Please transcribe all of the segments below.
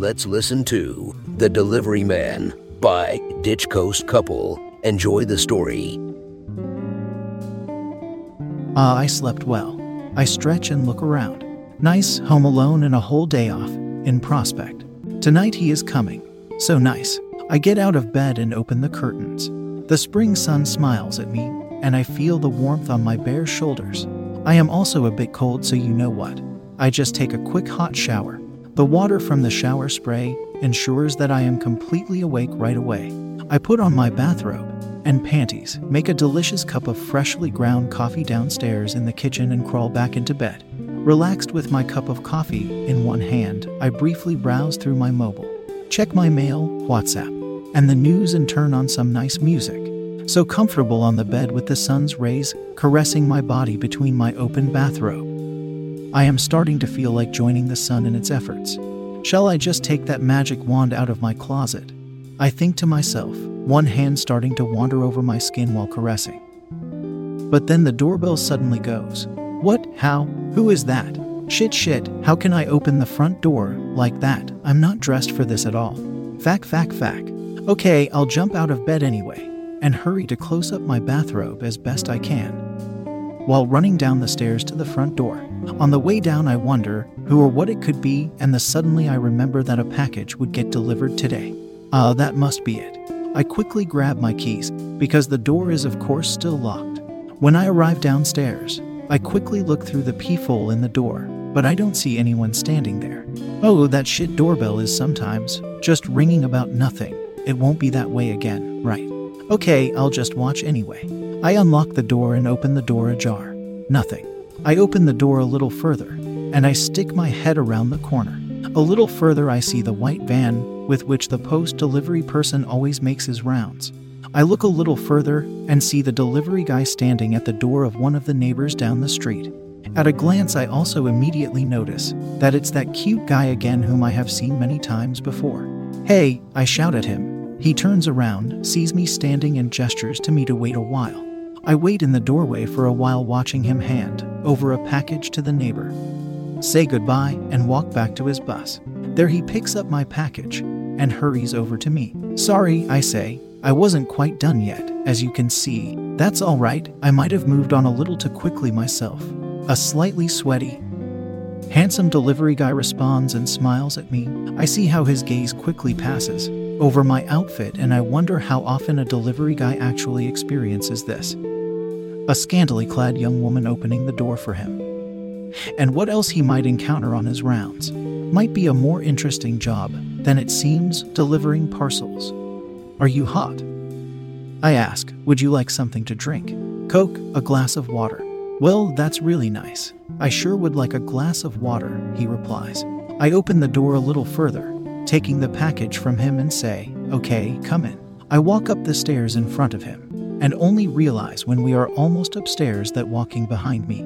Let's listen to The Delivery Man by Ditch Coast Couple. Enjoy the story. Ah, I slept well. I stretch and look around. Nice, home alone and a whole day off, in prospect. Tonight he is coming. So nice. I get out of bed and open the curtains. The spring sun smiles at me, and I feel the warmth on my bare shoulders. I am also a bit cold, so you know what. I just take a quick hot shower. The water from the shower spray ensures that I am completely awake right away. I put on my bathrobe and panties, make a delicious cup of freshly ground coffee downstairs in the kitchen, and crawl back into bed. Relaxed with my cup of coffee in one hand, I briefly browse through my mobile, check my mail, WhatsApp, and the news, and turn on some nice music. So comfortable on the bed with the sun's rays caressing my body between my open bathrobe. I am starting to feel like joining the sun in its efforts. Shall I just take that magic wand out of my closet? I think to myself, one hand starting to wander over my skin while caressing. But then the doorbell suddenly goes. What? How? Who is that? Shit, shit, how can I open the front door like that? I'm not dressed for this at all. Fack, fack, fack. Okay, I'll jump out of bed anyway and hurry to close up my bathrobe as best I can. While running down the stairs to the front door, on the way down, I wonder who or what it could be, and the suddenly I remember that a package would get delivered today. Ah, that must be it. I quickly grab my keys because the door is, of course, still locked. When I arrive downstairs, I quickly look through the peephole in the door, but I don't see anyone standing there. Oh, that shit doorbell is sometimes just ringing about nothing. It won't be that way again, right? Okay, I'll just watch anyway. I unlock the door and open the door ajar. Nothing. I open the door a little further, and I stick my head around the corner. A little further, I see the white van with which the post delivery person always makes his rounds. I look a little further and see the delivery guy standing at the door of one of the neighbors down the street. At a glance, I also immediately notice that it's that cute guy again whom I have seen many times before. Hey, I shout at him. He turns around, sees me standing, and gestures to me to wait a while. I wait in the doorway for a while, watching him hand over a package to the neighbor, say goodbye, and walk back to his bus. There he picks up my package and hurries over to me. Sorry, I say, I wasn't quite done yet, as you can see. That's all right, I might have moved on a little too quickly myself. A slightly sweaty, handsome delivery guy responds and smiles at me. I see how his gaze quickly passes over my outfit, and I wonder how often a delivery guy actually experiences this. A scantily clad young woman opening the door for him. And what else he might encounter on his rounds might be a more interesting job than it seems delivering parcels. Are you hot? I ask, Would you like something to drink? Coke, a glass of water. Well, that's really nice. I sure would like a glass of water, he replies. I open the door a little further, taking the package from him and say, Okay, come in. I walk up the stairs in front of him and only realize when we are almost upstairs that walking behind me,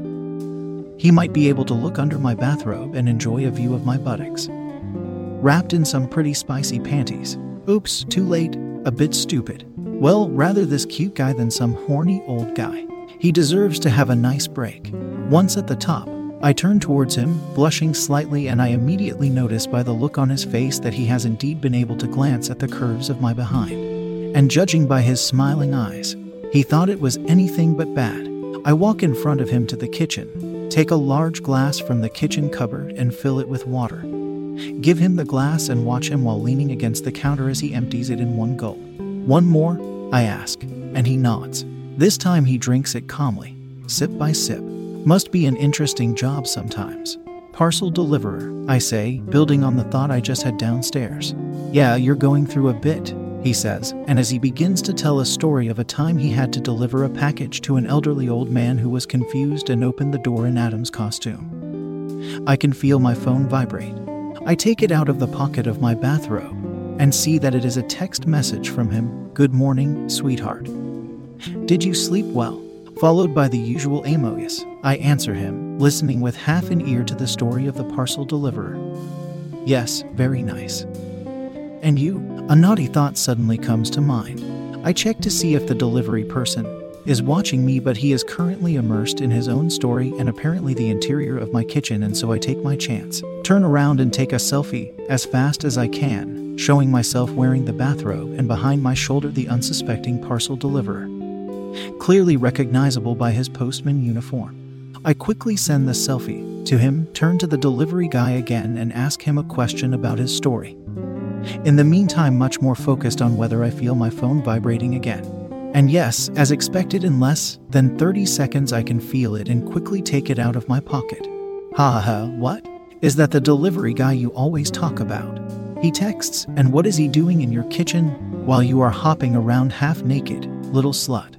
he might be able to look under my bathrobe and enjoy a view of my buttocks. Wrapped in some pretty spicy panties. Oops, too late, a bit stupid. Well, rather this cute guy than some horny old guy. He deserves to have a nice break. Once at the top, I turn towards him, blushing slightly, and I immediately notice by the look on his face that he has indeed been able to glance at the curves of my behind. And judging by his smiling eyes, he thought it was anything but bad. I walk in front of him to the kitchen, take a large glass from the kitchen cupboard, and fill it with water. Give him the glass and watch him while leaning against the counter as he empties it in one gulp. One more, I ask, and he nods. This time he drinks it calmly, sip by sip. Must be an interesting job sometimes. Parcel deliverer, I say, building on the thought I just had downstairs. Yeah, you're going through a bit, he says, and as he begins to tell a story of a time he had to deliver a package to an elderly old man who was confused and opened the door in Adam's costume. I can feel my phone vibrate. I take it out of the pocket of my bathrobe and see that it is a text message from him Good morning, sweetheart. Did you sleep well? Followed by the usual Amos, I answer him, listening with half an ear to the story of the parcel deliverer. Yes, very nice. And you? A naughty thought suddenly comes to mind. I check to see if the delivery person is watching me, but he is currently immersed in his own story and apparently the interior of my kitchen, and so I take my chance. Turn around and take a selfie as fast as I can, showing myself wearing the bathrobe and behind my shoulder the unsuspecting parcel deliverer clearly recognizable by his postman uniform. I quickly send the selfie to him, turn to the delivery guy again, and ask him a question about his story. In the meantime, much more focused on whether I feel my phone vibrating again. And yes, as expected, in less than 30 seconds, I can feel it and quickly take it out of my pocket. Ha ha ha, what? Is that the delivery guy you always talk about? He texts, and what is he doing in your kitchen while you are hopping around half naked, little slut?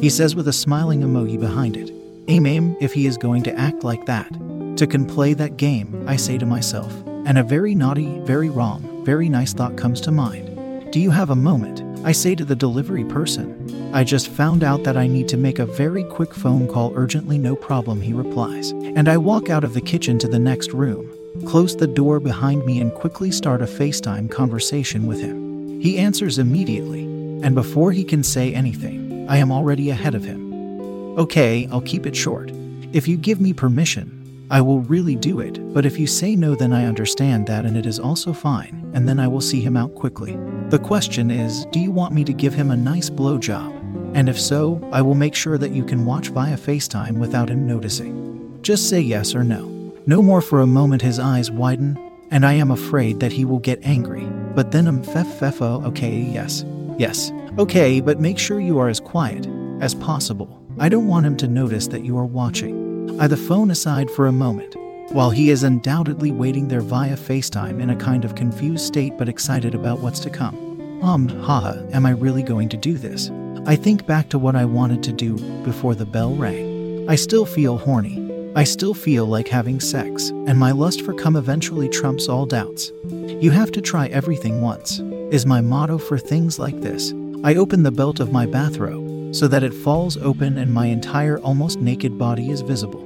He says with a smiling emoji behind it. Aim aim if he is going to act like that. Two can play that game, I say to myself, and a very naughty, very wrong, very nice thought comes to mind. Do you have a moment? I say to the delivery person. I just found out that I need to make a very quick phone call urgently, no problem, he replies. And I walk out of the kitchen to the next room, close the door behind me, and quickly start a FaceTime conversation with him. He answers immediately, and before he can say anything, I am already ahead of him. Okay, I'll keep it short. If you give me permission, I will really do it, but if you say no, then I understand that and it is also fine, and then I will see him out quickly. The question is do you want me to give him a nice blowjob? And if so, I will make sure that you can watch via FaceTime without him noticing. Just say yes or no. No more for a moment, his eyes widen, and I am afraid that he will get angry. But then I'm fef fefo, okay, yes. Yes, Okay, but make sure you are as quiet as possible. I don't want him to notice that you are watching. I the phone aside for a moment, while he is undoubtedly waiting there via FaceTime in a kind of confused state but excited about what's to come. Um, haha, am I really going to do this? I think back to what I wanted to do before the bell rang. I still feel horny. I still feel like having sex, and my lust for cum eventually trumps all doubts. You have to try everything once, is my motto for things like this. I open the belt of my bathrobe so that it falls open and my entire almost naked body is visible.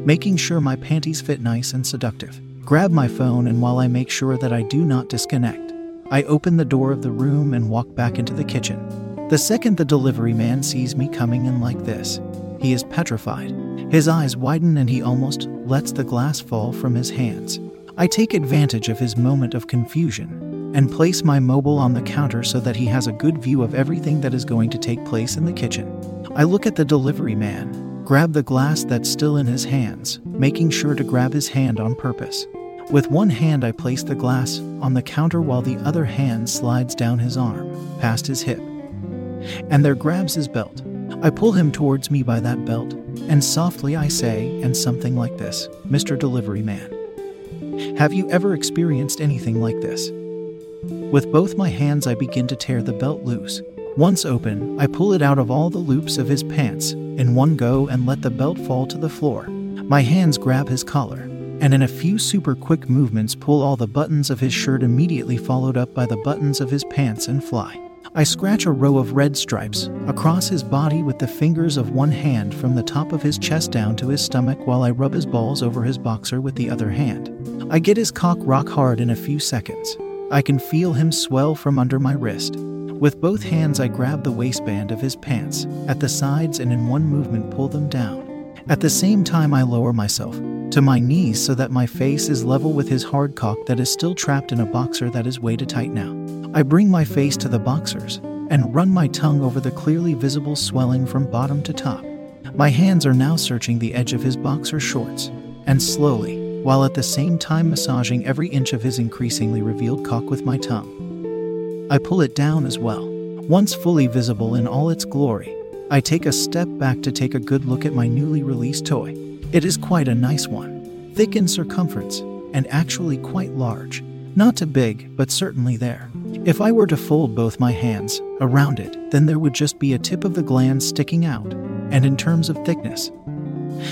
Making sure my panties fit nice and seductive. Grab my phone, and while I make sure that I do not disconnect, I open the door of the room and walk back into the kitchen. The second the delivery man sees me coming in like this, he is petrified. His eyes widen and he almost lets the glass fall from his hands. I take advantage of his moment of confusion and place my mobile on the counter so that he has a good view of everything that is going to take place in the kitchen. I look at the delivery man, grab the glass that's still in his hands, making sure to grab his hand on purpose. With one hand, I place the glass on the counter while the other hand slides down his arm, past his hip. And there grabs his belt. I pull him towards me by that belt, and softly I say, and something like this Mr. Delivery Man. Have you ever experienced anything like this? With both my hands, I begin to tear the belt loose. Once open, I pull it out of all the loops of his pants in one go and let the belt fall to the floor. My hands grab his collar, and in a few super quick movements, pull all the buttons of his shirt, immediately followed up by the buttons of his pants, and fly. I scratch a row of red stripes across his body with the fingers of one hand from the top of his chest down to his stomach while I rub his balls over his boxer with the other hand. I get his cock rock hard in a few seconds. I can feel him swell from under my wrist. With both hands, I grab the waistband of his pants at the sides and in one movement pull them down. At the same time, I lower myself to my knees so that my face is level with his hard cock that is still trapped in a boxer that is way too tight now. I bring my face to the boxers and run my tongue over the clearly visible swelling from bottom to top. My hands are now searching the edge of his boxer shorts, and slowly, while at the same time massaging every inch of his increasingly revealed cock with my tongue. I pull it down as well. Once fully visible in all its glory, I take a step back to take a good look at my newly released toy. It is quite a nice one, thick in circumference, and actually quite large. Not too big, but certainly there. If I were to fold both my hands around it, then there would just be a tip of the gland sticking out. And in terms of thickness,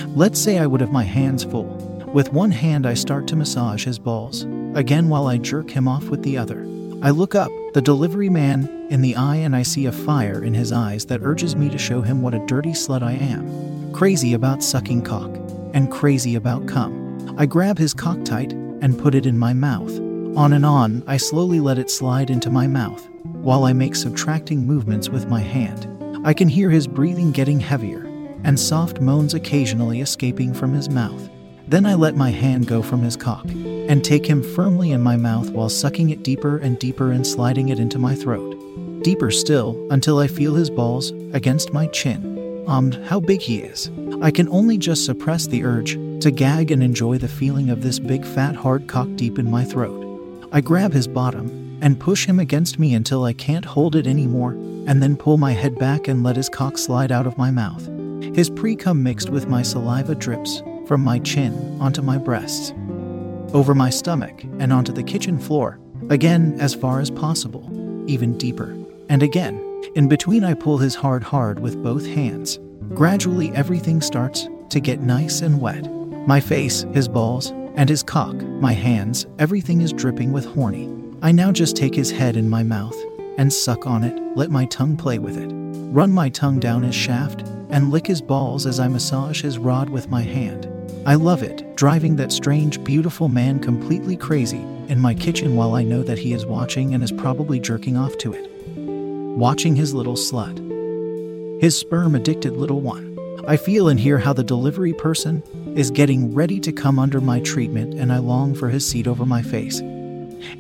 let's say I would have my hands full. With one hand, I start to massage his balls, again while I jerk him off with the other. I look up, the delivery man, in the eye, and I see a fire in his eyes that urges me to show him what a dirty slut I am. Crazy about sucking cock, and crazy about cum. I grab his cock tight and put it in my mouth. On and on, I slowly let it slide into my mouth, while I make subtracting movements with my hand. I can hear his breathing getting heavier, and soft moans occasionally escaping from his mouth. Then I let my hand go from his cock, and take him firmly in my mouth while sucking it deeper and deeper and sliding it into my throat. Deeper still, until I feel his balls against my chin. Um, how big he is. I can only just suppress the urge to gag and enjoy the feeling of this big fat hard cock deep in my throat. I grab his bottom and push him against me until I can't hold it anymore, and then pull my head back and let his cock slide out of my mouth. His pre cum mixed with my saliva drips from my chin onto my breasts, over my stomach, and onto the kitchen floor, again as far as possible, even deeper. And again, in between, I pull his hard hard with both hands. Gradually, everything starts to get nice and wet. My face, his balls, and his cock, my hands, everything is dripping with horny. I now just take his head in my mouth and suck on it, let my tongue play with it, run my tongue down his shaft, and lick his balls as I massage his rod with my hand. I love it, driving that strange, beautiful man completely crazy in my kitchen while I know that he is watching and is probably jerking off to it. Watching his little slut. His sperm addicted little one. I feel and hear how the delivery person is getting ready to come under my treatment, and I long for his seat over my face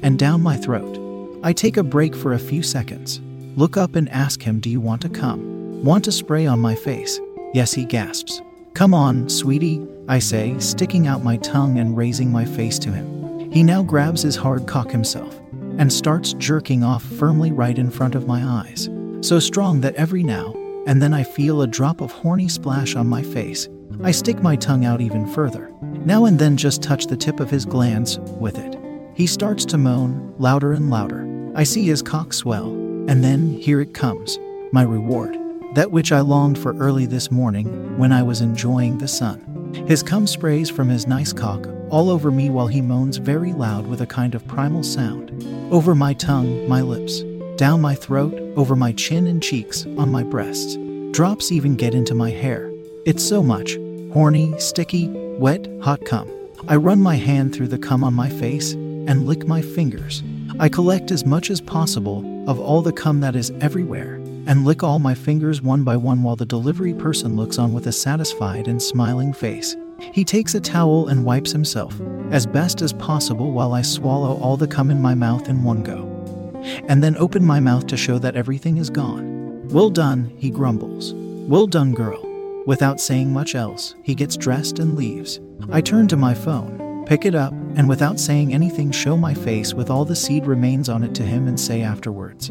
and down my throat. I take a break for a few seconds, look up, and ask him, Do you want to come? Want to spray on my face? Yes, he gasps. Come on, sweetie, I say, sticking out my tongue and raising my face to him. He now grabs his hard cock himself and starts jerking off firmly right in front of my eyes, so strong that every now and then I feel a drop of horny splash on my face. I stick my tongue out even further, now and then just touch the tip of his glands with it. He starts to moan, louder and louder. I see his cock swell, and then here it comes my reward, that which I longed for early this morning when I was enjoying the sun. His cum sprays from his nice cock all over me while he moans very loud with a kind of primal sound. Over my tongue, my lips, down my throat, over my chin and cheeks, on my breasts. Drops even get into my hair. It's so much horny, sticky, wet, hot cum. I run my hand through the cum on my face and lick my fingers. I collect as much as possible of all the cum that is everywhere and lick all my fingers one by one while the delivery person looks on with a satisfied and smiling face. He takes a towel and wipes himself as best as possible while I swallow all the cum in my mouth in one go and then open my mouth to show that everything is gone. Well done, he grumbles. Well done, girl. Without saying much else, he gets dressed and leaves. I turn to my phone, pick it up, and without saying anything, show my face with all the seed remains on it to him and say afterwards,